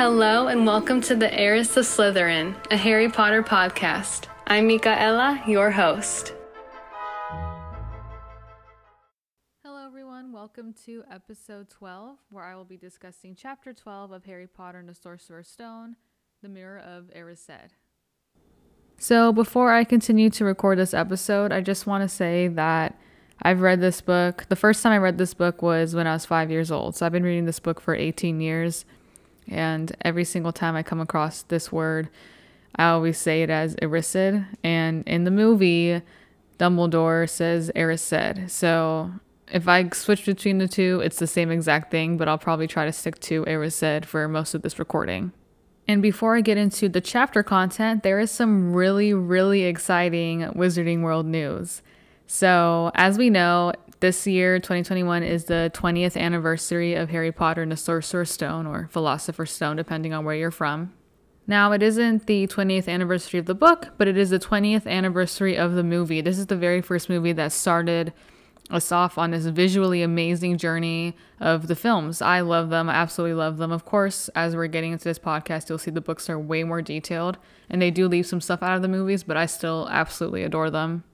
Hello and welcome to the Heiress of Slytherin, a Harry Potter podcast. I'm Michaela, your host. Hello, everyone. Welcome to episode 12, where I will be discussing chapter 12 of Harry Potter and the Sorcerer's Stone, The Mirror of Erised. So, before I continue to record this episode, I just want to say that I've read this book. The first time I read this book was when I was five years old. So, I've been reading this book for 18 years. And every single time I come across this word, I always say it as Erised. And in the movie, Dumbledore says Erised. So if I switch between the two, it's the same exact thing, but I'll probably try to stick to Erised for most of this recording. And before I get into the chapter content, there is some really, really exciting Wizarding World news. So, as we know, this year, 2021, is the 20th anniversary of Harry Potter and the Sorcerer's Stone, or Philosopher's Stone, depending on where you're from. Now, it isn't the 20th anniversary of the book, but it is the 20th anniversary of the movie. This is the very first movie that started us off on this visually amazing journey of the films. I love them. I absolutely love them. Of course, as we're getting into this podcast, you'll see the books are way more detailed and they do leave some stuff out of the movies, but I still absolutely adore them.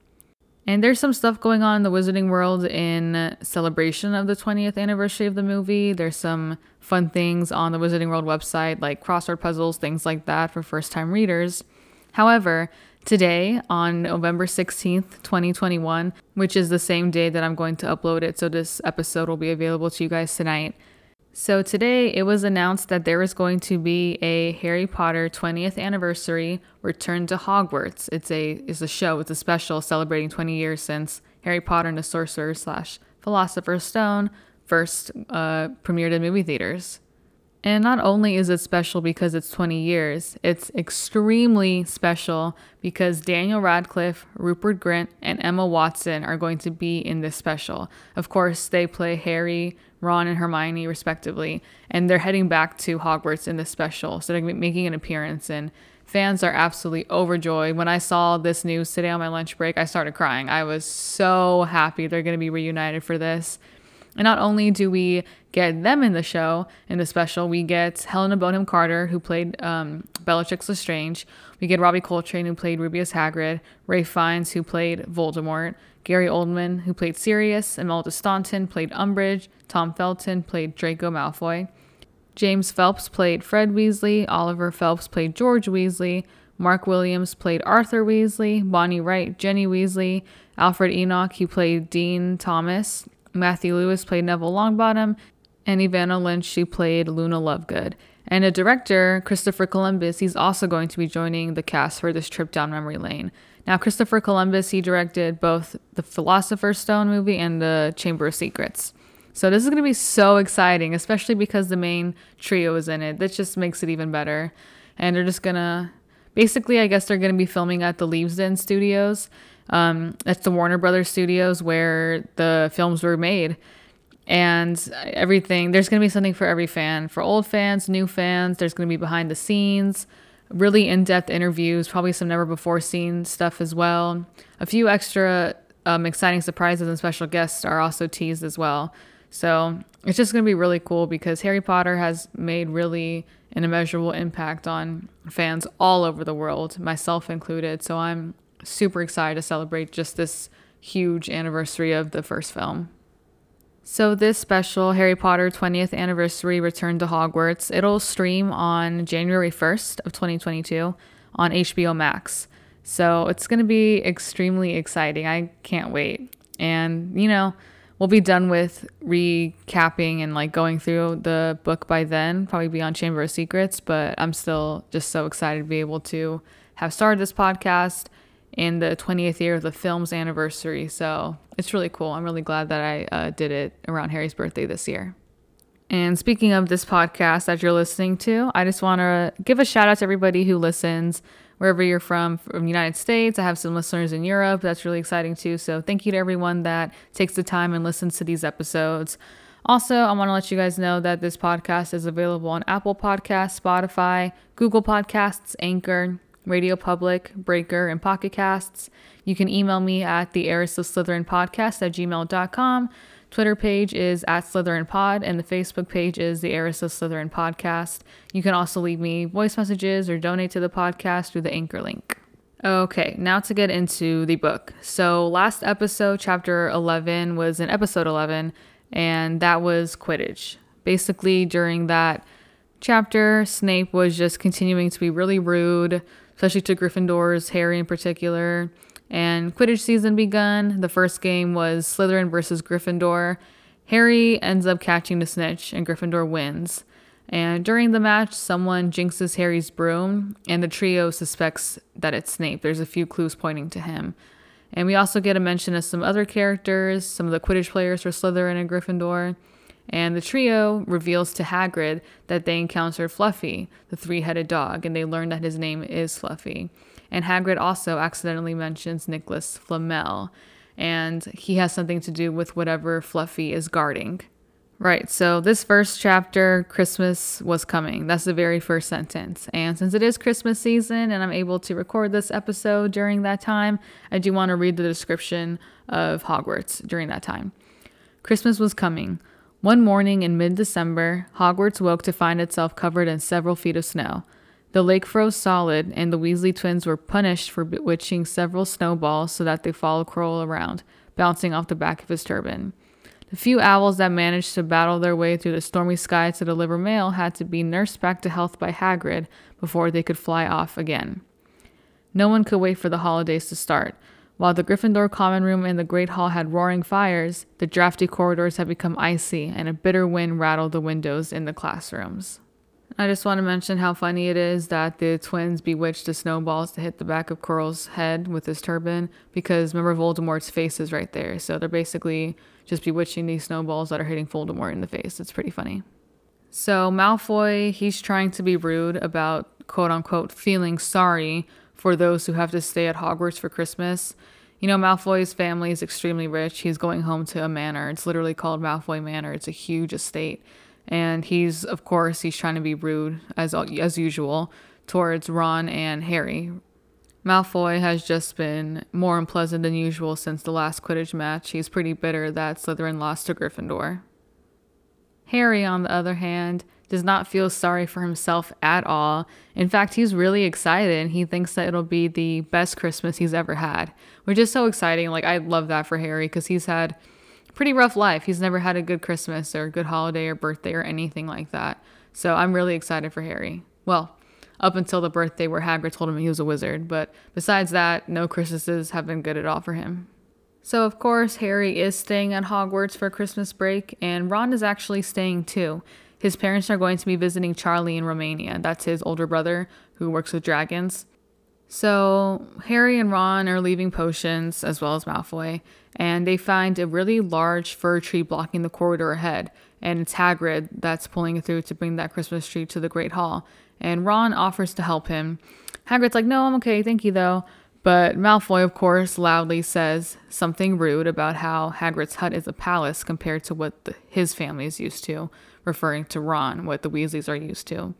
And there's some stuff going on in the Wizarding World in celebration of the 20th anniversary of the movie. There's some fun things on the Wizarding World website, like crossword puzzles, things like that for first time readers. However, today, on November 16th, 2021, which is the same day that I'm going to upload it, so this episode will be available to you guys tonight, so today it was announced that there is going to be a Harry Potter 20th anniversary return to Hogwarts. It's a it's a show, it's a special celebrating 20 years since Harry Potter and the Sorcerer slash Philosopher's Stone first uh, premiered in movie theaters. And not only is it special because it's 20 years, it's extremely special because Daniel Radcliffe, Rupert Grint, and Emma Watson are going to be in this special. Of course, they play Harry, Ron, and Hermione respectively, and they're heading back to Hogwarts in this special, so they're making an appearance. And fans are absolutely overjoyed. When I saw this news today on my lunch break, I started crying. I was so happy they're going to be reunited for this. And not only do we get them in the show, in the special, we get Helena Bonham Carter, who played um, Bellatrix Lestrange. We get Robbie Coltrane, who played Rubeus Hagrid. Ralph Fiennes, who played Voldemort. Gary Oldman, who played Sirius. Imelda Staunton played Umbridge. Tom Felton played Draco Malfoy. James Phelps played Fred Weasley. Oliver Phelps played George Weasley. Mark Williams played Arthur Weasley. Bonnie Wright, Ginny Weasley. Alfred Enoch, he played Dean Thomas. Matthew Lewis played Neville Longbottom, and Evanna Lynch, she played Luna Lovegood. And a director, Christopher Columbus, he's also going to be joining the cast for this trip down memory lane. Now, Christopher Columbus, he directed both the Philosopher's Stone movie and the Chamber of Secrets. So this is going to be so exciting, especially because the main trio is in it. That just makes it even better. And they're just going to basically, I guess they're going to be filming at the Leavesden Studios. Um, that's the Warner Brothers Studios where the films were made. And everything, there's going to be something for every fan. For old fans, new fans, there's going to be behind the scenes, really in depth interviews, probably some never before seen stuff as well. A few extra um, exciting surprises and special guests are also teased as well. So it's just going to be really cool because Harry Potter has made really an immeasurable impact on fans all over the world, myself included. So I'm super excited to celebrate just this huge anniversary of the first film. So this special Harry Potter 20th anniversary return to Hogwarts, it'll stream on January 1st of 2022 on HBO Max. So it's going to be extremely exciting. I can't wait. And, you know, we'll be done with recapping and like going through the book by then, probably be on Chamber of Secrets, but I'm still just so excited to be able to have started this podcast in the 20th year of the film's anniversary. So it's really cool. I'm really glad that I uh, did it around Harry's birthday this year. And speaking of this podcast that you're listening to, I just want to give a shout out to everybody who listens wherever you're from from the United States. I have some listeners in Europe. That's really exciting too. So thank you to everyone that takes the time and listens to these episodes. Also, I want to let you guys know that this podcast is available on Apple Podcasts, Spotify, Google Podcasts, Anchor, Radio Public, Breaker, and Pocket Casts. You can email me at the Heiress of Slytherin podcast at gmail.com Twitter page is at Slytherin Pod, and the Facebook page is the Heiress of Slytherin Podcast. You can also leave me voice messages or donate to the podcast through the anchor link. Okay, now to get into the book. So, last episode, chapter 11, was in episode 11, and that was Quidditch. Basically, during that chapter, Snape was just continuing to be really rude, especially to Gryffindors, Harry in particular. And Quidditch season begun. The first game was Slytherin versus Gryffindor. Harry ends up catching the snitch, and Gryffindor wins. And during the match, someone jinxes Harry's broom, and the trio suspects that it's Snape. There's a few clues pointing to him. And we also get a mention of some other characters, some of the Quidditch players for Slytherin and Gryffindor. And the trio reveals to Hagrid that they encountered Fluffy, the three headed dog, and they learn that his name is Fluffy. And Hagrid also accidentally mentions Nicholas Flamel, and he has something to do with whatever Fluffy is guarding. Right, so this first chapter, Christmas was coming. That's the very first sentence. And since it is Christmas season and I'm able to record this episode during that time, I do want to read the description of Hogwarts during that time. Christmas was coming. One morning in mid December, Hogwarts woke to find itself covered in several feet of snow. The lake froze solid, and the Weasley twins were punished for bewitching several snowballs so that they followed Quirrell around, bouncing off the back of his turban. The few owls that managed to battle their way through the stormy sky to deliver mail had to be nursed back to health by Hagrid before they could fly off again. No one could wait for the holidays to start. While the Gryffindor common room and the Great Hall had roaring fires, the drafty corridors had become icy, and a bitter wind rattled the windows in the classrooms. I just want to mention how funny it is that the twins bewitched the snowballs to hit the back of Quirrell's head with his turban, because remember Voldemort's face is right there, so they're basically just bewitching these snowballs that are hitting Voldemort in the face. It's pretty funny. So Malfoy, he's trying to be rude about quote unquote feeling sorry for those who have to stay at Hogwarts for Christmas. You know, Malfoy's family is extremely rich. He's going home to a manor. It's literally called Malfoy Manor. It's a huge estate. And he's, of course, he's trying to be rude as as usual towards Ron and Harry. Malfoy has just been more unpleasant than usual since the last Quidditch match. He's pretty bitter that Slytherin lost to Gryffindor. Harry, on the other hand, does not feel sorry for himself at all. In fact, he's really excited and he thinks that it'll be the best Christmas he's ever had, which is so exciting. Like, I love that for Harry because he's had a pretty rough life. He's never had a good Christmas or a good holiday or birthday or anything like that. So I'm really excited for Harry. Well, up until the birthday where Hagrid told him he was a wizard. But besides that, no Christmases have been good at all for him. So, of course, Harry is staying at Hogwarts for Christmas break, and Ron is actually staying too. His parents are going to be visiting Charlie in Romania. That's his older brother who works with dragons. So, Harry and Ron are leaving potions, as well as Malfoy, and they find a really large fir tree blocking the corridor ahead. And it's Hagrid that's pulling through to bring that Christmas tree to the Great Hall and Ron offers to help him. Hagrid's like, No, I'm okay, thank you though. But Malfoy, of course, loudly says something rude about how Hagrid's hut is a palace compared to what the, his family is used to, referring to Ron, what the Weasleys are used to.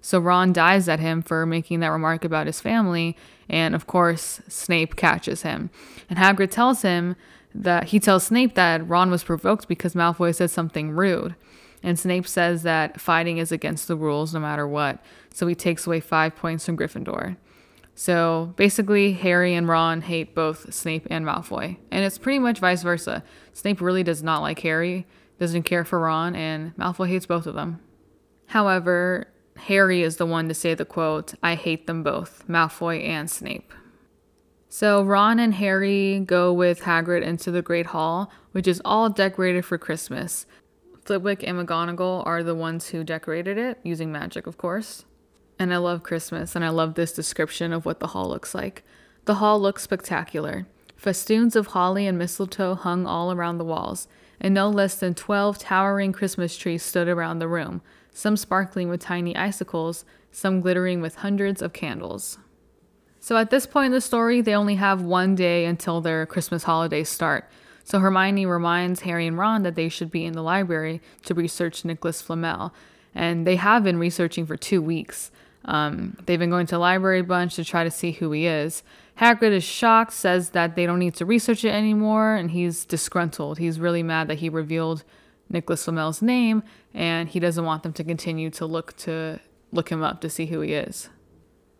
So Ron dives at him for making that remark about his family, and of course, Snape catches him. And Hagrid tells him that he tells Snape that Ron was provoked because Malfoy said something rude. And Snape says that fighting is against the rules no matter what. So he takes away five points from Gryffindor. So basically, Harry and Ron hate both Snape and Malfoy. And it's pretty much vice versa. Snape really does not like Harry, doesn't care for Ron, and Malfoy hates both of them. However, Harry is the one to say the quote, I hate them both, Malfoy and Snape. So Ron and Harry go with Hagrid into the Great Hall, which is all decorated for Christmas. Flitwick and McGonagall are the ones who decorated it, using magic, of course. And I love Christmas, and I love this description of what the hall looks like. The hall looks spectacular. Festoons of holly and mistletoe hung all around the walls, and no less than 12 towering Christmas trees stood around the room, some sparkling with tiny icicles, some glittering with hundreds of candles. So at this point in the story, they only have one day until their Christmas holidays start, so Hermione reminds Harry and Ron that they should be in the library to research Nicholas Flamel, and they have been researching for two weeks. Um, they've been going to the library a bunch to try to see who he is. Hagrid is shocked, says that they don't need to research it anymore, and he's disgruntled. He's really mad that he revealed Nicholas Flamel's name, and he doesn't want them to continue to look to look him up to see who he is.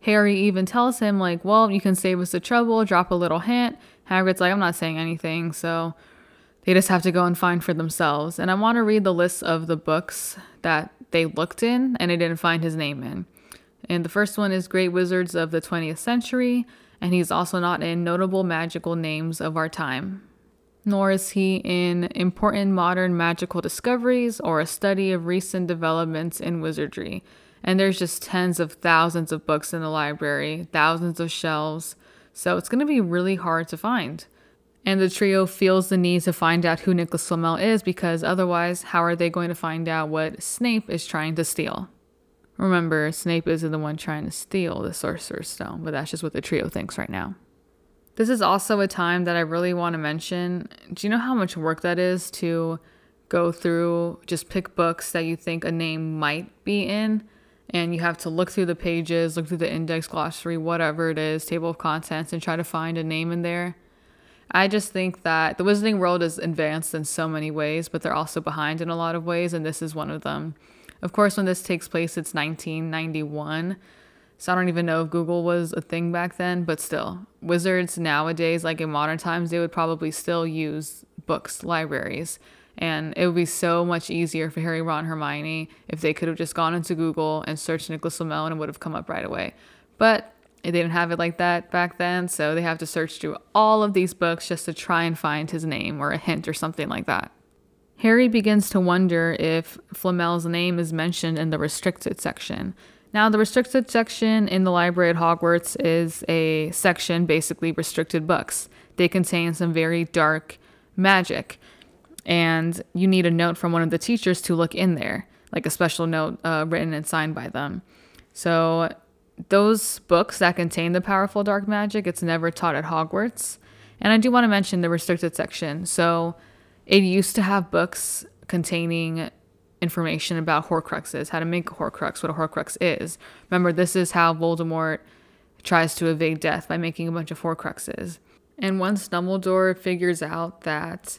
Harry even tells him, like, well, you can save us the trouble, drop a little hint. Hagrid's like, I'm not saying anything, so they just have to go and find for themselves. And I want to read the list of the books that they looked in and they didn't find his name in. And the first one is Great Wizards of the 20th Century, and he's also not in Notable Magical Names of Our Time. Nor is he in Important Modern Magical Discoveries or a study of recent developments in wizardry. And there's just tens of thousands of books in the library, thousands of shelves, so it's going to be really hard to find. And the trio feels the need to find out who Nicholas Flamel is because otherwise, how are they going to find out what Snape is trying to steal? Remember, Snape isn't the one trying to steal the Sorcerer's Stone, but that's just what the trio thinks right now. This is also a time that I really want to mention. Do you know how much work that is to go through, just pick books that you think a name might be in? And you have to look through the pages, look through the index, glossary, whatever it is, table of contents, and try to find a name in there. I just think that the wizarding world is advanced in so many ways, but they're also behind in a lot of ways, and this is one of them. Of course, when this takes place, it's 1991. So I don't even know if Google was a thing back then, but still, wizards nowadays, like in modern times, they would probably still use books, libraries. And it would be so much easier for Harry, Ron, Hermione if they could have just gone into Google and searched Nicholas Flamel and it would have come up right away. But they didn't have it like that back then, so they have to search through all of these books just to try and find his name or a hint or something like that. Harry begins to wonder if Flamel's name is mentioned in the restricted section. Now, the restricted section in the library at Hogwarts is a section basically restricted books. They contain some very dark magic, and you need a note from one of the teachers to look in there, like a special note uh, written and signed by them. So, those books that contain the powerful dark magic, it's never taught at Hogwarts. And I do want to mention the restricted section. So, it used to have books containing information about Horcruxes, how to make a Horcrux, what a Horcrux is. Remember, this is how Voldemort tries to evade death by making a bunch of Horcruxes. And once Dumbledore figures out that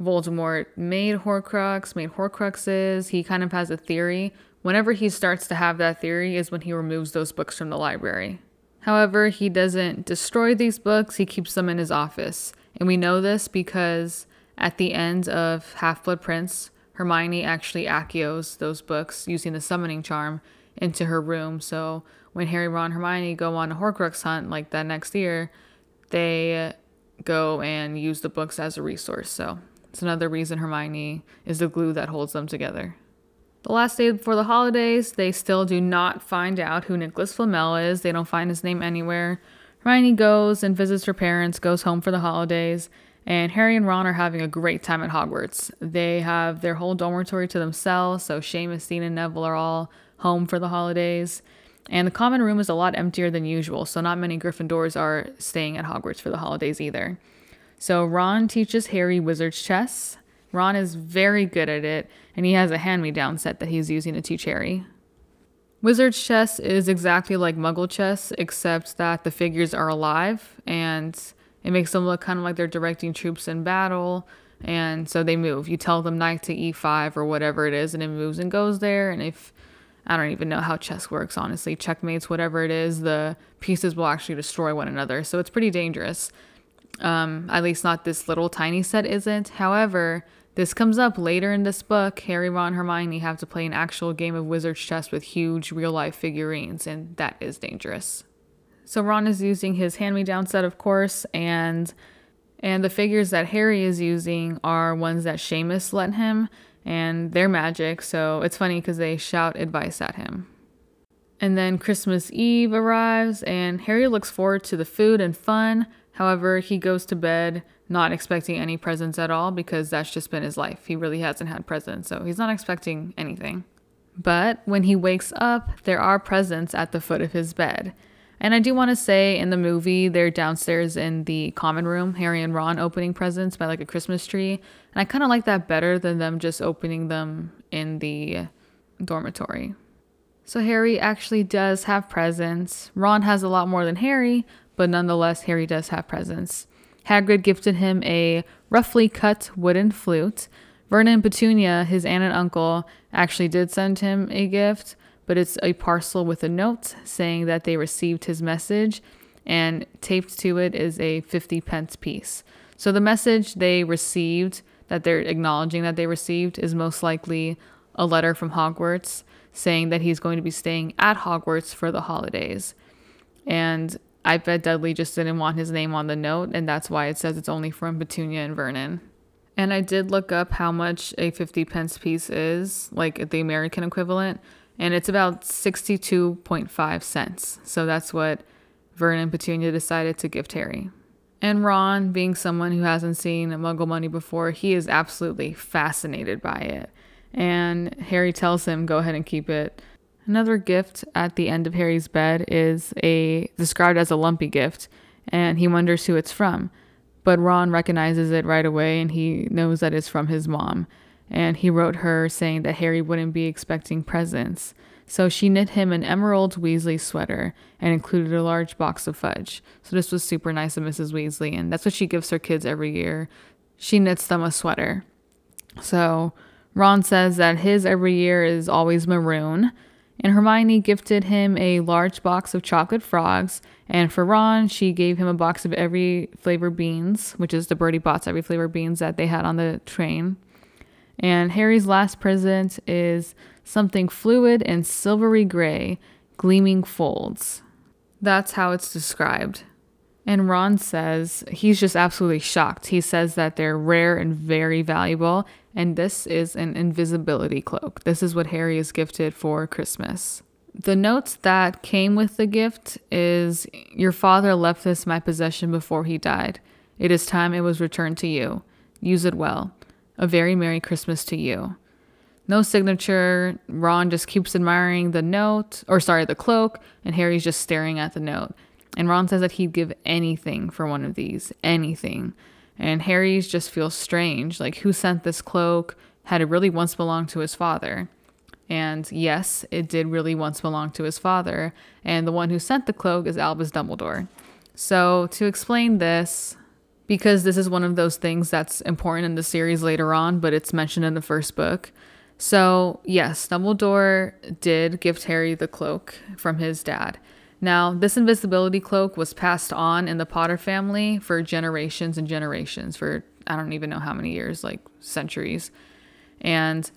Voldemort made Horcrux, made Horcruxes, he kind of has a theory. Whenever he starts to have that theory is when he removes those books from the library. However, he doesn't destroy these books, he keeps them in his office. And we know this because at the end of Half Blood Prince, Hermione actually accios those books using the summoning charm into her room. So when Harry, Ron, Hermione go on a Horcrux hunt like that next year, they go and use the books as a resource. So it's another reason Hermione is the glue that holds them together. The last day before the holidays, they still do not find out who Nicholas Flamel is. They don't find his name anywhere. Hermione goes and visits her parents, goes home for the holidays, and Harry and Ron are having a great time at Hogwarts. They have their whole dormitory to themselves, so Seamus, Dean, and Neville are all home for the holidays. And the common room is a lot emptier than usual, so not many Gryffindors are staying at Hogwarts for the holidays either. So Ron teaches Harry wizard's chess. Ron is very good at it, and he has a hand me down set that he's using to teach Harry. Wizard's chess is exactly like Muggle chess, except that the figures are alive and it makes them look kind of like they're directing troops in battle. And so they move. You tell them knight to e5 or whatever it is, and it moves and goes there. And if I don't even know how chess works, honestly, checkmates, whatever it is, the pieces will actually destroy one another. So it's pretty dangerous. Um, at least not this little tiny set isn't. However, this comes up later in this book. Harry, Ron, Hermione have to play an actual game of wizard's chess with huge real life figurines, and that is dangerous. So Ron is using his hand-me-down set, of course, and and the figures that Harry is using are ones that Seamus lent him, and they're magic. So it's funny because they shout advice at him. And then Christmas Eve arrives, and Harry looks forward to the food and fun. However, he goes to bed not expecting any presents at all because that's just been his life. He really hasn't had presents, so he's not expecting anything. But when he wakes up, there are presents at the foot of his bed. And I do want to say in the movie, they're downstairs in the common room, Harry and Ron opening presents by like a Christmas tree. And I kind of like that better than them just opening them in the dormitory. So Harry actually does have presents. Ron has a lot more than Harry, but nonetheless, Harry does have presents. Hagrid gifted him a roughly cut wooden flute. Vernon and Petunia, his aunt and uncle, actually did send him a gift, but it's a parcel with a note saying that they received his message, and taped to it is a 50 pence piece. So the message they received, that they're acknowledging that they received, is most likely a letter from Hogwarts saying that he's going to be staying at Hogwarts for the holidays. And I bet Dudley just didn't want his name on the note, and that's why it says it's only from Petunia and Vernon. And I did look up how much a 50 pence piece is, like the American equivalent, and it's about 62.5 cents. So that's what Vernon Petunia decided to gift Harry. And Ron, being someone who hasn't seen Muggle money before, he is absolutely fascinated by it. And Harry tells him, go ahead and keep it. Another gift at the end of Harry's bed is a described as a lumpy gift, and he wonders who it's from. But Ron recognizes it right away and he knows that it's from his mom. And he wrote her saying that Harry wouldn't be expecting presents. So she knit him an Emerald Weasley sweater and included a large box of fudge. So this was super nice of Mrs. Weasley, and that's what she gives her kids every year. She knits them a sweater. So Ron says that his every year is always maroon. And Hermione gifted him a large box of chocolate frogs. And for Ron, she gave him a box of every flavor beans, which is the Bertie Bott's every flavor beans that they had on the train. And Harry's last present is something fluid and silvery gray, gleaming folds. That's how it's described. And Ron says he's just absolutely shocked. He says that they're rare and very valuable, and this is an invisibility cloak. This is what Harry is gifted for Christmas. The notes that came with the gift is Your father left this my possession before he died. It is time it was returned to you. Use it well. A very Merry Christmas to you. No signature. Ron just keeps admiring the note, or sorry, the cloak, and Harry's just staring at the note. And Ron says that he'd give anything for one of these, anything. And Harry's just feels strange. Like, who sent this cloak? Had it really once belonged to his father? And yes, it did really once belong to his father. And the one who sent the cloak is Albus Dumbledore. So, to explain this, because this is one of those things that's important in the series later on, but it's mentioned in the first book. So, yes, Dumbledore did give Harry the cloak from his dad. Now, this invisibility cloak was passed on in the Potter family for generations and generations, for I don't even know how many years, like centuries. And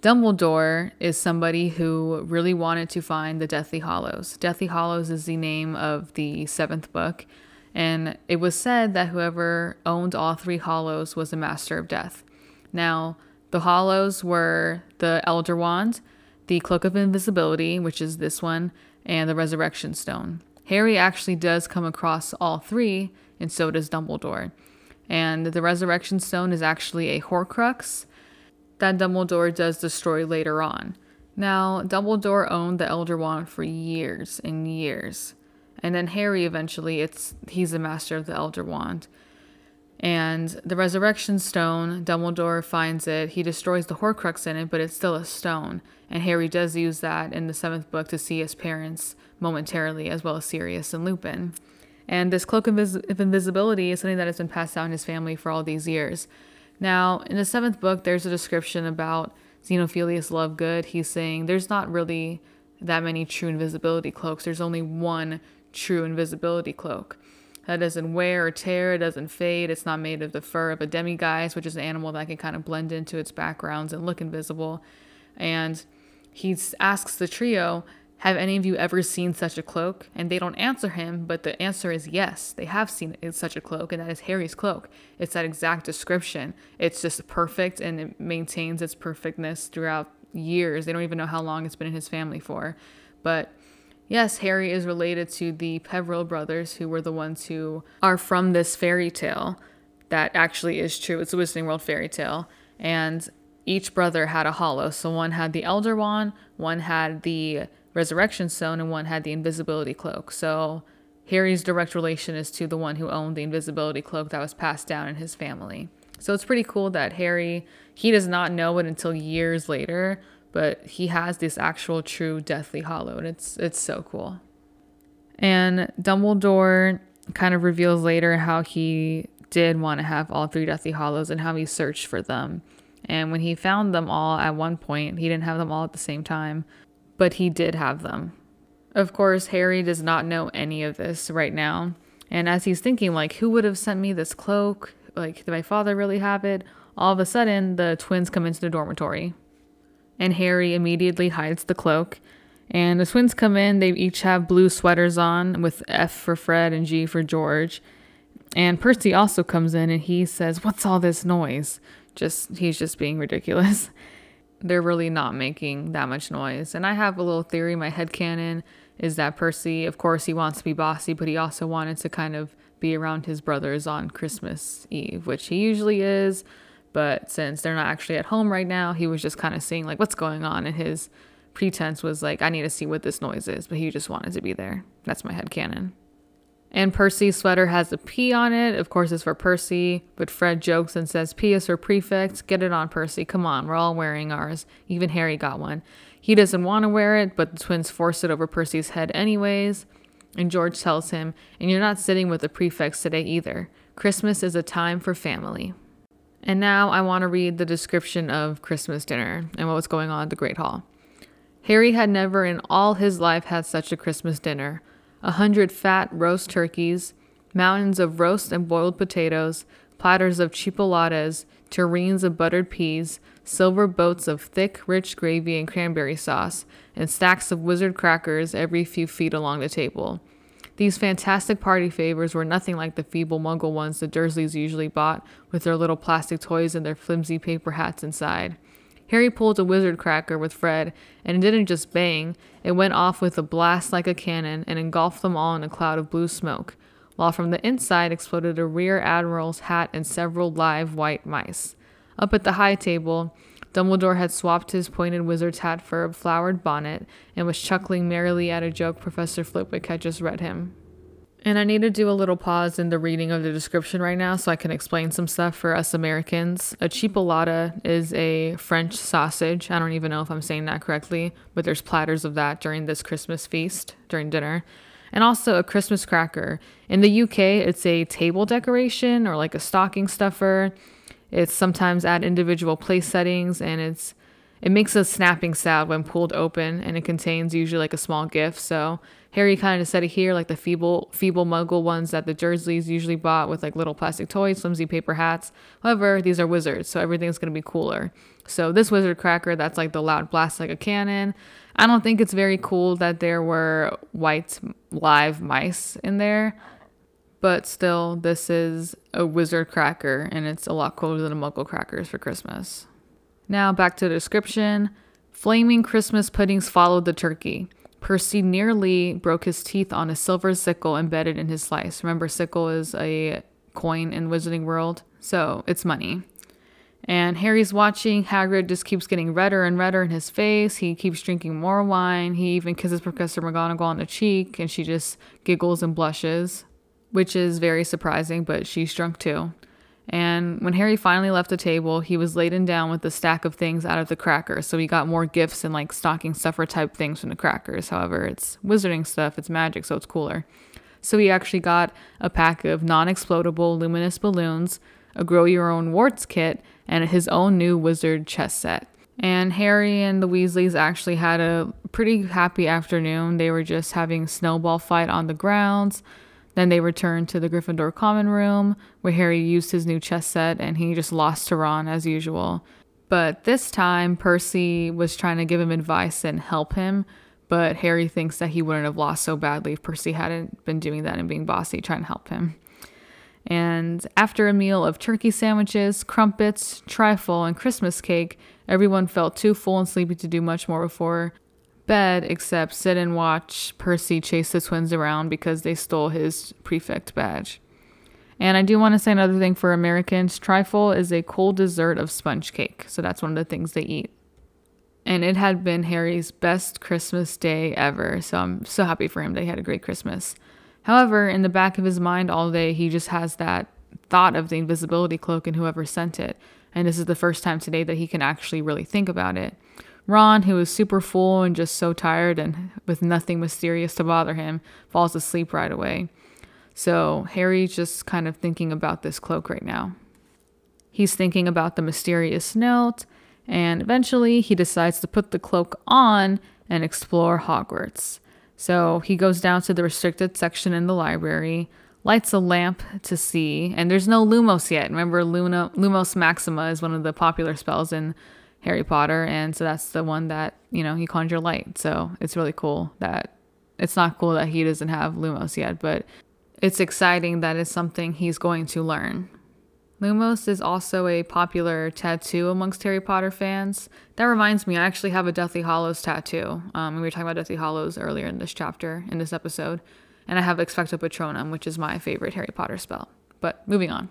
Dumbledore is somebody who really wanted to find the Deathly Hallows. Deathly Hallows is the name of the seventh book, and it was said that whoever owned all three hallows was a master of death. Now, the hallows were the Elder Wand, the Cloak of Invisibility, which is this one, and the Resurrection Stone. Harry actually does come across all three, and so does Dumbledore. And the Resurrection Stone is actually a Horcrux that Dumbledore does destroy later on. Now, Dumbledore owned the Elder Wand for years and years. And then Harry eventually it's he's the master of the Elder Wand. And the Resurrection Stone, Dumbledore finds it. He destroys the Horcrux in it, but it's still a stone. And Harry does use that in the seventh book to see his parents momentarily, as well as Sirius and Lupin. And this cloak of, of invisibility is something that has been passed down in his family for all these years. Now, in the seventh book, there's a description about Xenophilius Lovegood. He's saying there's not really that many true invisibility cloaks. There's only one true invisibility cloak that doesn't wear or tear, it doesn't fade, it's not made of the fur of a demiguise, which is an animal that can kind of blend into its backgrounds and look invisible. And he asks the trio, Have any of you ever seen such a cloak? And they don't answer him, but the answer is yes, they have seen such a cloak, and that is Harry's cloak. It's that exact description. It's just perfect and it maintains its perfectness throughout years. They don't even know how long it's been in his family for. But Yes, Harry is related to the Peverell brothers, who were the ones who are from this fairy tale that actually is true. It's a Wizarding World fairy tale. And each brother had a hallow. So one had the Elder Wand, one had the Resurrection Stone, and one had the Invisibility Cloak. So Harry's direct relation is to the one who owned the Invisibility Cloak that was passed down in his family. So it's pretty cool that Harry, he does not know it until years later, but he has this actual true Deathly Hallow, and it's it's so cool. And Dumbledore kind of reveals later how he did want to have all three Deathly Hallows and how he searched for them. And when he found them all at one point, he didn't have them all at the same time, but he did have them. Of course, Harry does not know any of this right now. And as he's thinking, like, who would have sent me this cloak? Like, did my father really have it? All of a sudden, the twins come into the dormitory. And Harry immediately hides the cloak. And the twins come in, they each have blue sweaters on with F for Fred and G for George. And Percy also comes in and he says, What's all this noise? Just, he's just being ridiculous. They're really not making that much noise. And I have a little theory, my head canon is that Percy, of course, he wants to be bossy, but he also wanted to kind of be around his brothers on Christmas Eve, which he usually is. But since they're not actually at home right now, he was just kind of seeing like what's going on. And his pretense was like, I need to see what this noise is. But he just wanted to be there. That's my head canon. And Percy's sweater has a P on it. Of course, it's for Percy, but Fred jokes and says, P is for prefect. Get it on, Percy. Come on, we're all wearing ours. Even Harry got one. He doesn't want to wear it, but the twins force it over Percy's head anyways. And George tells him, And you're not sitting with the prefects today either. Christmas is a time for family. And now I want to read the description of Christmas dinner and what was going on at the Great Hall. Harry had never in all his life had such a Christmas dinner a hundred fat roast turkeys, mountains of roast and boiled potatoes, platters of chipolatas, tureens of buttered peas, silver boats of thick, rich gravy and cranberry sauce, and stacks of wizard crackers every few feet along the table. These fantastic party favors were nothing like the feeble muggle ones the Dursleys usually bought, with their little plastic toys and their flimsy paper hats inside. Harry pulled a wizard cracker with Fred, and it didn't just bang, it went off with a blast like a cannon and engulfed them all in a cloud of blue smoke, while from the inside exploded a rear admiral's hat and several live white mice. Up at the high table, Dumbledore had swapped his pointed wizard's hat for a flowered bonnet and was chuckling merrily at a joke Professor Flitwick had just read him. And I need to do a little pause in the reading of the description right now so I can explain some stuff for us Americans. A chipolata is a French sausage. I don't even know if I'm saying that correctly, but there's platters of that during this Christmas feast, during dinner. And also a Christmas cracker. In the UK, it's a table decoration or like a stocking stuffer. It's sometimes at individual place settings and it's it makes a snapping sound when pulled open and it contains usually like a small gift. So Harry kind of said it here, like the feeble, feeble muggle ones that the Dursleys usually bought with like little plastic toys, flimsy paper hats. However, these are wizards, so everything's gonna be cooler. So this wizard cracker, that's like the loud blast like a cannon. I don't think it's very cool that there were white live mice in there, but still, this is a wizard cracker, and it's a lot cooler than a muggle crackers for Christmas. Now back to the description. Flaming Christmas puddings followed the turkey. Percy nearly broke his teeth on a silver sickle embedded in his slice. Remember, sickle is a coin in Wizarding World, so it's money. And Harry's watching. Hagrid just keeps getting redder and redder in his face. He keeps drinking more wine. He even kisses Professor McGonagall on the cheek, and she just giggles and blushes, which is very surprising, but she's drunk too. And when Harry finally left the table, he was laden down with a stack of things out of the crackers. So he got more gifts and like stocking stuffer type things from the crackers. However, it's wizarding stuff, it's magic, so it's cooler. So he actually got a pack of non explodable luminous balloons, a grow your own warts kit, and his own new wizard chess set. And Harry and the Weasleys actually had a pretty happy afternoon. They were just having snowball fight on the grounds. Then they returned to the Gryffindor common room, where Harry used his new chess set and he just lost to Ron as usual. But this time, Percy was trying to give him advice and help him, but Harry thinks that he wouldn't have lost so badly if Percy hadn't been doing that and being bossy, trying to help him. And after a meal of turkey sandwiches, crumpets, trifle, and Christmas cake, everyone felt too full and sleepy to do much more before bed except sit and watch Percy chase the twins around because they stole his prefect badge. And I do want to say another thing for Americans trifle is a cold dessert of sponge cake. So that's one of the things they eat. And it had been Harry's best Christmas day ever. So I'm so happy for him that he had a great Christmas. However, in the back of his mind all day, he just has that thought of the invisibility cloak and whoever sent it. And this is the first time today that he can actually really think about it. Ron, who is super full and just so tired and with nothing mysterious to bother him, falls asleep right away. So Harry's just kind of thinking about this cloak right now. He's thinking about the mysterious note, and eventually he decides to put the cloak on and explore Hogwarts. So he goes down to the restricted section in the library, lights a lamp to see, and there's no Lumos yet. Remember, Luna, Lumos Maxima is one of the popular spells in Harry Potter, and so that's the one that you know he conjure light. So it's really cool that it's not cool that he doesn't have Lumos yet, but it's exciting that it's something he's going to learn. Lumos is also a popular tattoo amongst Harry Potter fans. That reminds me, I actually have a Deathly Hallows tattoo. Um, we were talking about Deathly Hallows earlier in this chapter, in this episode. And I have Expecto Patronum, which is my favorite Harry Potter spell. But moving on.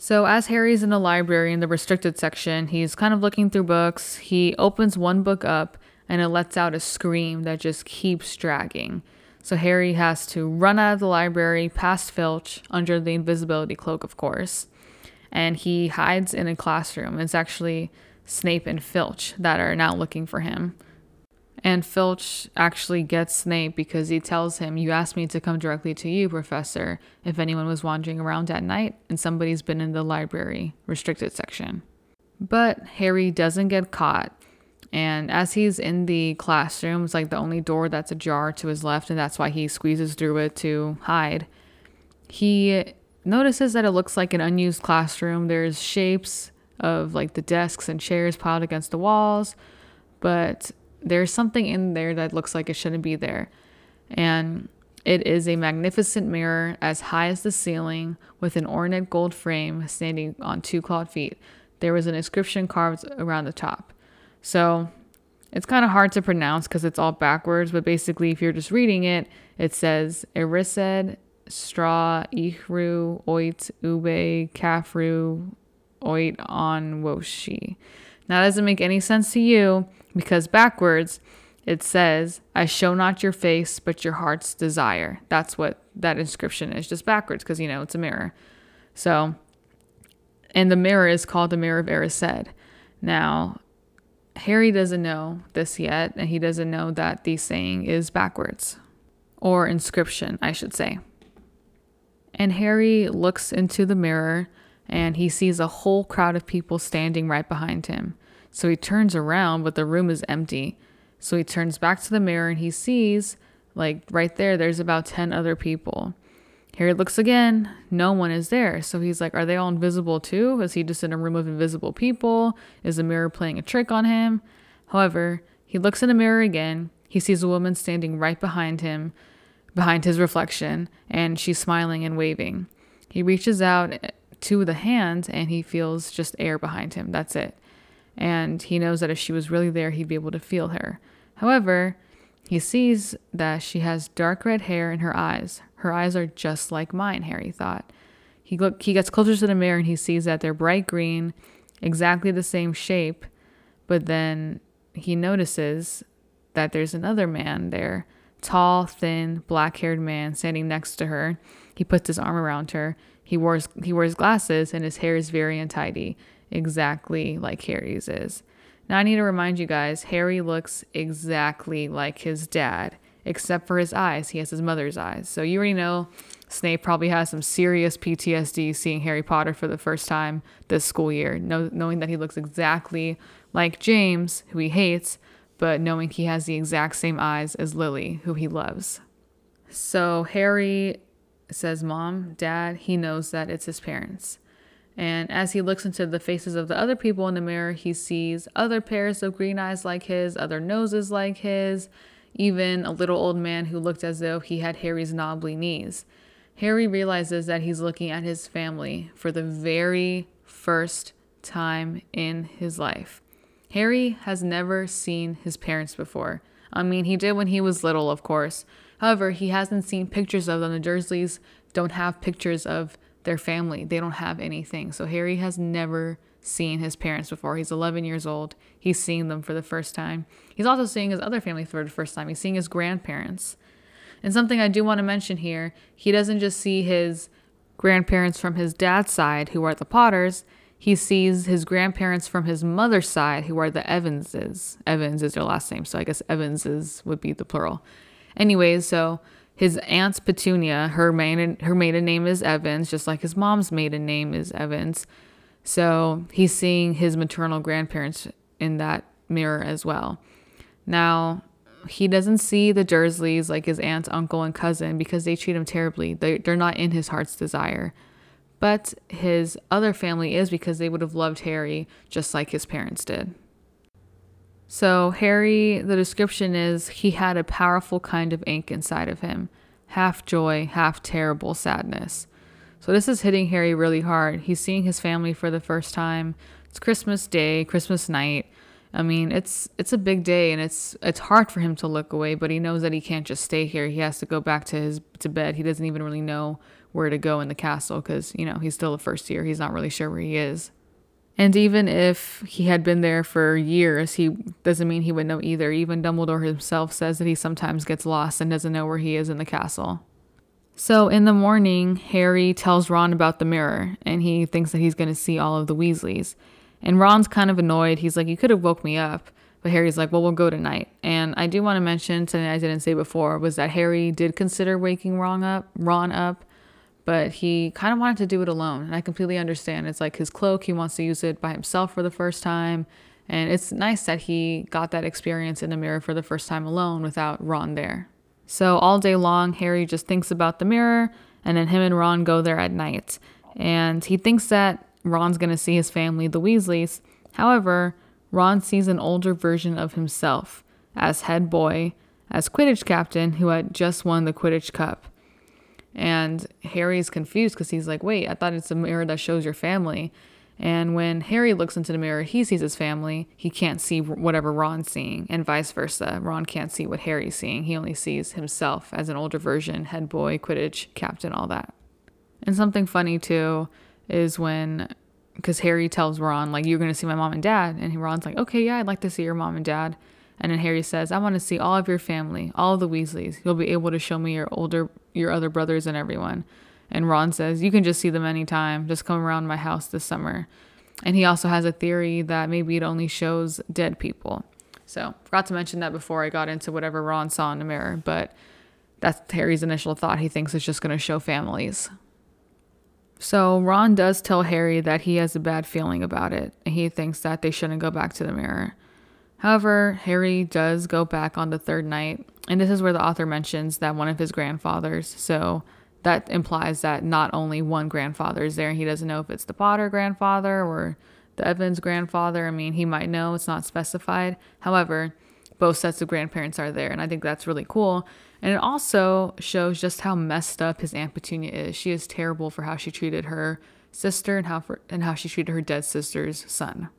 So, as Harry's in the library in the restricted section, he's kind of looking through books. He opens one book up and it lets out a scream that just keeps dragging. So, Harry has to run out of the library past Filch under the invisibility cloak, of course. And he hides in a classroom. It's actually Snape and Filch that are now looking for him. And Filch actually gets Snape because he tells him, You asked me to come directly to you, Professor, if anyone was wandering around at night and somebody's been in the library restricted section. But Harry doesn't get caught. And as he's in the classroom, it's like the only door that's ajar to his left, and that's why he squeezes through it to hide. He notices that it looks like an unused classroom. There's shapes of like the desks and chairs piled against the walls, but there's something in there that looks like it shouldn't be there. And it is a magnificent mirror as high as the ceiling with an ornate gold frame standing on two clawed feet. There was an inscription carved around the top. So it's kind of hard to pronounce because it's all backwards, but basically, if you're just reading it, it says Erised, Straw, Ichru, Oit, Ube, Kafru, Oit, On, Woshi. Now, that doesn't make any sense to you, because backwards it says, I show not your face, but your heart's desire. That's what that inscription is, just backwards, because you know it's a mirror. So, and the mirror is called the Mirror of Erised. Now, Harry doesn't know this yet, and he doesn't know that the saying is backwards, or inscription, I should say. And Harry looks into the mirror and he sees a whole crowd of people standing right behind him. So he turns around, but the room is empty. So he turns back to the mirror and he sees, like right there, there's about 10 other people. Harry looks again, no one is there. So he's like, Are they all invisible too? Is he just in a room of invisible people? Is the mirror playing a trick on him? However, he looks in the mirror again. He sees a woman standing right behind him, behind his reflection, and she's smiling and waving. He reaches out to the hand and he feels just air behind him. That's it and he knows that if she was really there, he'd be able to feel her. However, he sees that she has dark red hair in her eyes. Her eyes are just like mine, Harry thought. He look he gets closer to the mirror and he sees that they're bright green, exactly the same shape, but then he notices that there's another man there, tall, thin, black-haired man standing next to her. He puts his arm around her. He wears he wears glasses and his hair is very untidy exactly like Harry's is. Now, I need to remind you guys Harry looks exactly like his dad, except for his eyes. He has his mother's eyes. So you already know Snape probably has some serious PTSD seeing Harry Potter for the first time this school year, know, knowing that he looks exactly like James, who he hates, but knowing he has the exact same eyes as Lily, who he loves. So Harry says, Mom, Dad, he knows that it's his parents. And as he looks into the faces of the other people in the mirror, he sees other pairs of green eyes like his, other noses like his, even a little old man who looked as though he had Harry's knobbly knees. Harry realizes that he's looking at his family for the very first time in his life. Harry has never seen his parents before. I mean, he did when he was little, of course. However, he hasn't seen pictures of them. The Dursleys don't have pictures of their family. They don't have anything. So Harry has never seen his parents before. He's 11 years old. He's seeing them for the first time. He's also seeing his other family for the first time. He's seeing his grandparents. And something I do want to mention here he doesn't just see his grandparents from his dad's side, who are the Potters, he sees his grandparents from his mother's side, who are the Evanses. Evans is their last name, so I guess Evanses would be the plural. Anyways, so his aunt's Petunia, her maiden her maiden name is Evans, just like his mom's maiden name is Evans. So he's seeing his maternal grandparents in that mirror as well. Now, he doesn't see the Dursleys like his aunt, uncle, and cousin because they treat him terribly. They, they're not in his heart's desire. But his other family is because they would have loved Harry just like his parents did. So, Harry, the description is he had a powerful kind of ink inside of him, half joy, half terrible sadness. So, this is hitting Harry really hard. He's seeing his family for the first time. It's Christmas Day, Christmas night. I mean, it's it's a big day and it's it's hard for him to look away, but he knows that he can't just stay here. He has to go back to his to bed. He doesn't even really know where to go in the castle cuz, you know, he's still the first year. He's not really sure where he is. And even if he had been there for years, he doesn't mean he would know either. Even Dumbledore himself says that he sometimes gets lost and doesn't know where he is in the castle. So in the morning, Harry tells Ron about the mirror, and he thinks that he's going to see all of the Weasleys. And Ron's kind of annoyed. He's like, You could have woke me up. But Harry's like, Well, we'll go tonight. And I do want to mention something I didn't say before was that Harry did consider waking Ron up, Ron up but he kind of wanted to do it alone. And I completely understand. It's like his cloak, he wants to use it by himself for the first time. And it's nice that he got that experience in the mirror for the first time alone without Ron there. So all day long, Harry just thinks about the mirror, and then him and Ron go there at night. And he thinks that Ron's going to see his family, the Weasleys. However, Ron sees an older version of himself as head boy, as Quidditch captain who had just won the Quidditch Cup. And Harry's confused because he's like, wait, I thought it's a mirror that shows your family. And when Harry looks into the mirror, he sees his family. He can't see whatever Ron's seeing, and vice versa. Ron can't see what Harry's seeing. He only sees himself as an older version, head boy, Quidditch, captain, all that. And something funny too is when, because Harry tells Ron, like, you're going to see my mom and dad. And Ron's like, okay, yeah, I'd like to see your mom and dad. And then Harry says, I want to see all of your family, all the Weasleys. You'll be able to show me your older, your other brothers and everyone. And Ron says, You can just see them anytime. Just come around my house this summer. And he also has a theory that maybe it only shows dead people. So, forgot to mention that before I got into whatever Ron saw in the mirror, but that's Harry's initial thought. He thinks it's just going to show families. So, Ron does tell Harry that he has a bad feeling about it, and he thinks that they shouldn't go back to the mirror. However, Harry does go back on the third night, and this is where the author mentions that one of his grandfathers, so that implies that not only one grandfather is there, he doesn't know if it's the Potter grandfather or the Evans grandfather. I mean, he might know, it's not specified. However, both sets of grandparents are there, and I think that's really cool. And it also shows just how messed up his Aunt Petunia is. She is terrible for how she treated her sister and how for, and how she treated her dead sister's son.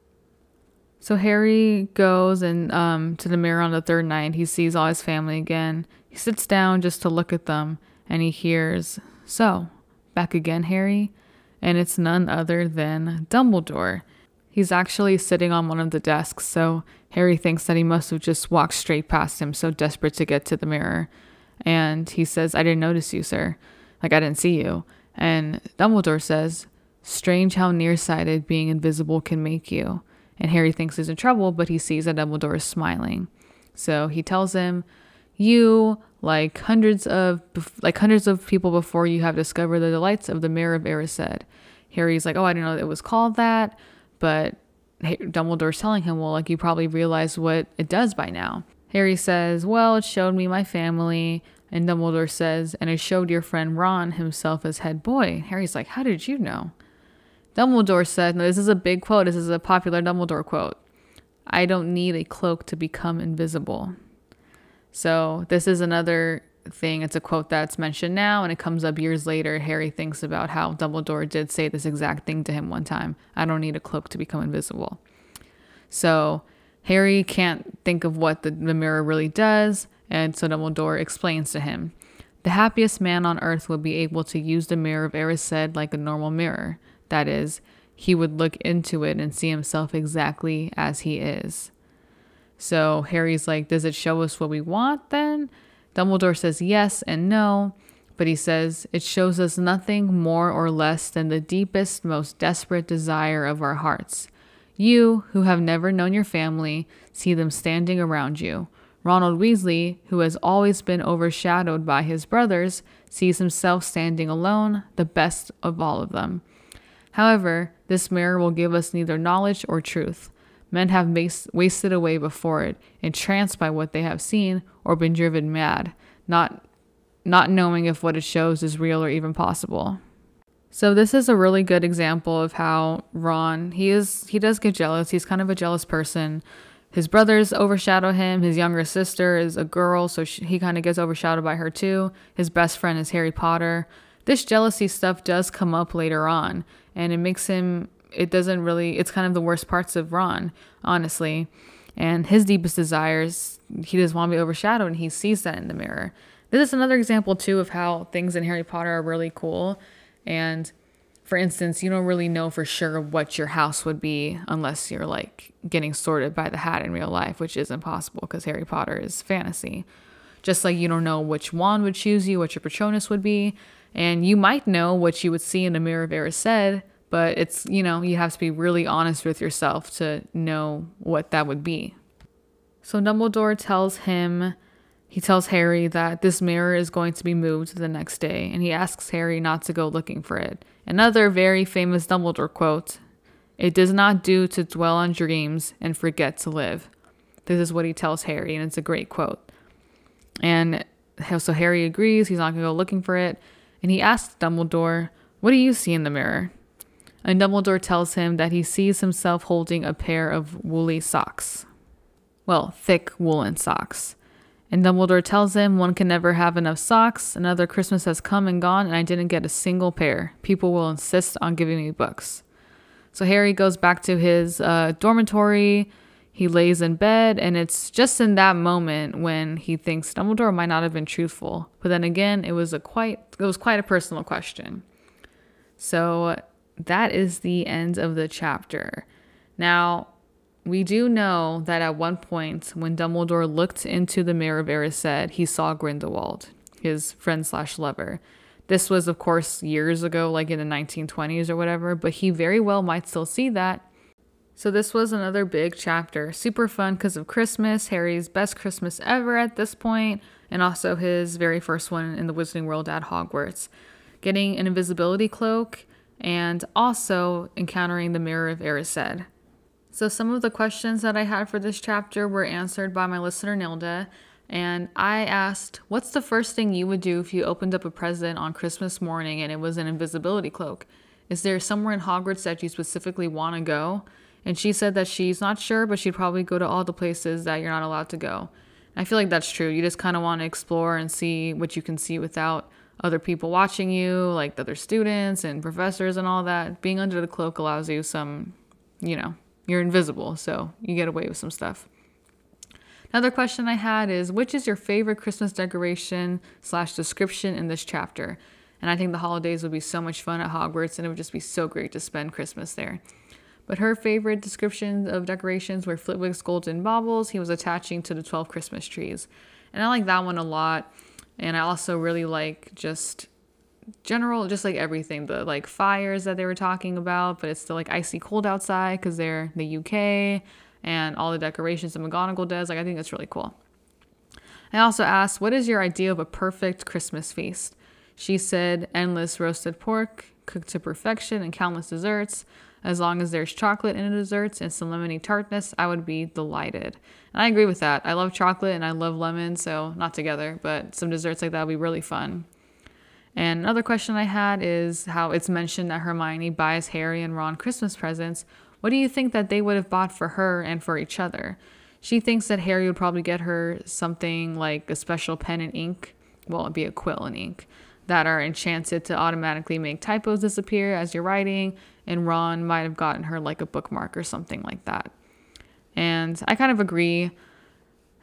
So Harry goes and um, to the mirror on the third night. He sees all his family again. He sits down just to look at them, and he hears, "So, back again, Harry?" And it's none other than Dumbledore. He's actually sitting on one of the desks, so Harry thinks that he must have just walked straight past him, so desperate to get to the mirror. And he says, "I didn't notice you, sir. Like I didn't see you." And Dumbledore says, "Strange how nearsighted being invisible can make you." And Harry thinks he's in trouble, but he sees that Dumbledore is smiling. So he tells him, "You, like hundreds of like hundreds of people before you, have discovered the delights of the Mirror of Erised." Harry's like, "Oh, I didn't know it was called that," but Dumbledore's telling him, "Well, like you probably realize what it does by now." Harry says, "Well, it showed me my family." And Dumbledore says, "And it showed your friend Ron himself as head boy." Harry's like, "How did you know?" Dumbledore said, now this is a big quote, this is a popular Dumbledore quote I don't need a cloak to become invisible. So, this is another thing. It's a quote that's mentioned now, and it comes up years later. Harry thinks about how Dumbledore did say this exact thing to him one time I don't need a cloak to become invisible. So, Harry can't think of what the, the mirror really does, and so Dumbledore explains to him. The happiest man on earth will be able to use the mirror of Erised like a normal mirror. That is, he would look into it and see himself exactly as he is. So Harry's like, Does it show us what we want then? Dumbledore says yes and no, But he says, It shows us nothing more or less than the deepest, most desperate desire of our hearts. You, who have never known your family, see them standing around you. Ronald Weasley, who has always been overshadowed by his brothers, sees himself standing alone, the best of all of them. However, this mirror will give us neither knowledge or truth. Men have wasted away before it, entranced by what they have seen, or been driven mad, not, not knowing if what it shows is real or even possible. So this is a really good example of how Ron, he is he does get jealous. He's kind of a jealous person his brothers overshadow him. His younger sister is a girl, so she, he kind of gets overshadowed by her too. His best friend is Harry Potter. This jealousy stuff does come up later on, and it makes him, it doesn't really, it's kind of the worst parts of Ron, honestly. And his deepest desires, he doesn't want to be overshadowed, and he sees that in the mirror. This is another example, too, of how things in Harry Potter are really cool. And for instance, you don't really know for sure what your house would be unless you're like getting sorted by the hat in real life, which is impossible because Harry Potter is fantasy. Just like you don't know which wand would choose you, what your Patronus would be, and you might know what you would see in the Mirror of Erised, but it's, you know, you have to be really honest with yourself to know what that would be. So Dumbledore tells him he tells Harry that this mirror is going to be moved the next day, and he asks Harry not to go looking for it. Another very famous Dumbledore quote It does not do to dwell on dreams and forget to live. This is what he tells Harry, and it's a great quote. And so Harry agrees, he's not going to go looking for it, and he asks Dumbledore, What do you see in the mirror? And Dumbledore tells him that he sees himself holding a pair of woolly socks. Well, thick woolen socks. And Dumbledore tells him one can never have enough socks. Another Christmas has come and gone, and I didn't get a single pair. People will insist on giving me books. So Harry goes back to his uh, dormitory. He lays in bed, and it's just in that moment when he thinks Dumbledore might not have been truthful. But then again, it was a quite it was quite a personal question. So that is the end of the chapter. Now, we do know that at one point, when Dumbledore looked into the mirror of Erised, he saw Grindelwald, his friend slash lover. This was, of course, years ago, like in the 1920s or whatever, but he very well might still see that. So, this was another big chapter. Super fun because of Christmas, Harry's best Christmas ever at this point, and also his very first one in the Wizarding World at Hogwarts. Getting an invisibility cloak and also encountering the Mirror of Erised. So, some of the questions that I had for this chapter were answered by my listener, Nilda. And I asked, What's the first thing you would do if you opened up a present on Christmas morning and it was an invisibility cloak? Is there somewhere in Hogwarts that you specifically want to go? And she said that she's not sure, but she'd probably go to all the places that you're not allowed to go. I feel like that's true. You just kind of want to explore and see what you can see without other people watching you, like the other students and professors and all that. Being under the cloak allows you some, you know, you're invisible, so you get away with some stuff. Another question I had is which is your favorite Christmas decoration slash description in this chapter? And I think the holidays would be so much fun at Hogwarts and it would just be so great to spend Christmas there. But her favorite descriptions of decorations were Flitwick's golden baubles he was attaching to the 12 Christmas trees. And I like that one a lot. And I also really like just general, just like everything, the like fires that they were talking about, but it's still like icy cold outside because they're the UK and all the decorations that McGonagall does. Like, I think that's really cool. I also asked, What is your idea of a perfect Christmas feast? She said, Endless roasted pork, cooked to perfection, and countless desserts. As long as there's chocolate in the desserts and some lemony tartness, I would be delighted. And I agree with that. I love chocolate and I love lemon, so not together, but some desserts like that would be really fun. And another question I had is how it's mentioned that Hermione buys Harry and Ron Christmas presents. What do you think that they would have bought for her and for each other? She thinks that Harry would probably get her something like a special pen and ink. Well, it'd be a quill and ink that are enchanted to automatically make typos disappear as you're writing. And Ron might have gotten her like a bookmark or something like that. And I kind of agree.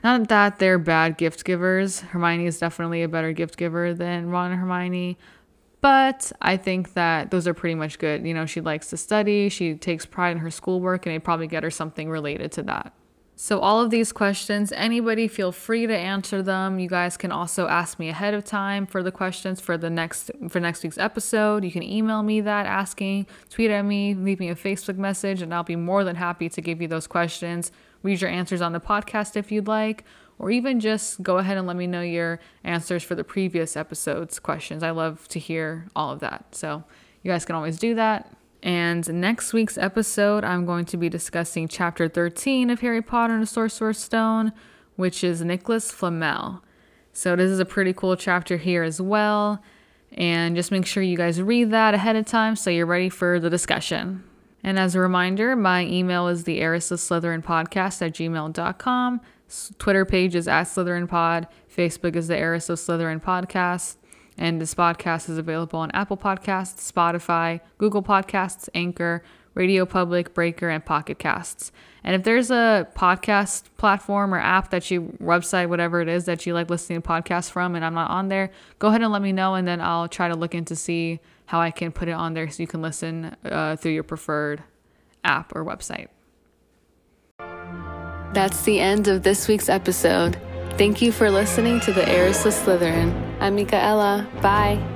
Not that they're bad gift givers. Hermione is definitely a better gift giver than Ron and Hermione. But I think that those are pretty much good. You know, she likes to study, she takes pride in her schoolwork, and they probably get her something related to that. So, all of these questions, anybody feel free to answer them. You guys can also ask me ahead of time for the questions for the next for next week's episode. You can email me that asking, tweet at me, leave me a Facebook message, and I'll be more than happy to give you those questions. Read your answers on the podcast if you'd like, or even just go ahead and let me know your answers for the previous episode's questions. I love to hear all of that. So, you guys can always do that. And next week's episode, I'm going to be discussing chapter 13 of Harry Potter and the Sorcerer's Stone, which is Nicolas Flamel. So, this is a pretty cool chapter here as well. And just make sure you guys read that ahead of time so you're ready for the discussion. And as a reminder, my email is the of Slytherin podcast at gmail.com. Twitter page is at Slytherin Pod. Facebook is the Heiress of Slytherin podcast. And this podcast is available on Apple Podcasts, Spotify, Google Podcasts, Anchor, Radio Public, Breaker, and Pocket Casts. And if there's a podcast platform or app that you, website, whatever it is that you like listening to podcasts from, and I'm not on there, go ahead and let me know, and then I'll try to look into see how I can put it on there so you can listen uh, through your preferred app or website. That's the end of this week's episode. Thank you for listening to the Heiress of Slytherin. I'm Michaela. Bye.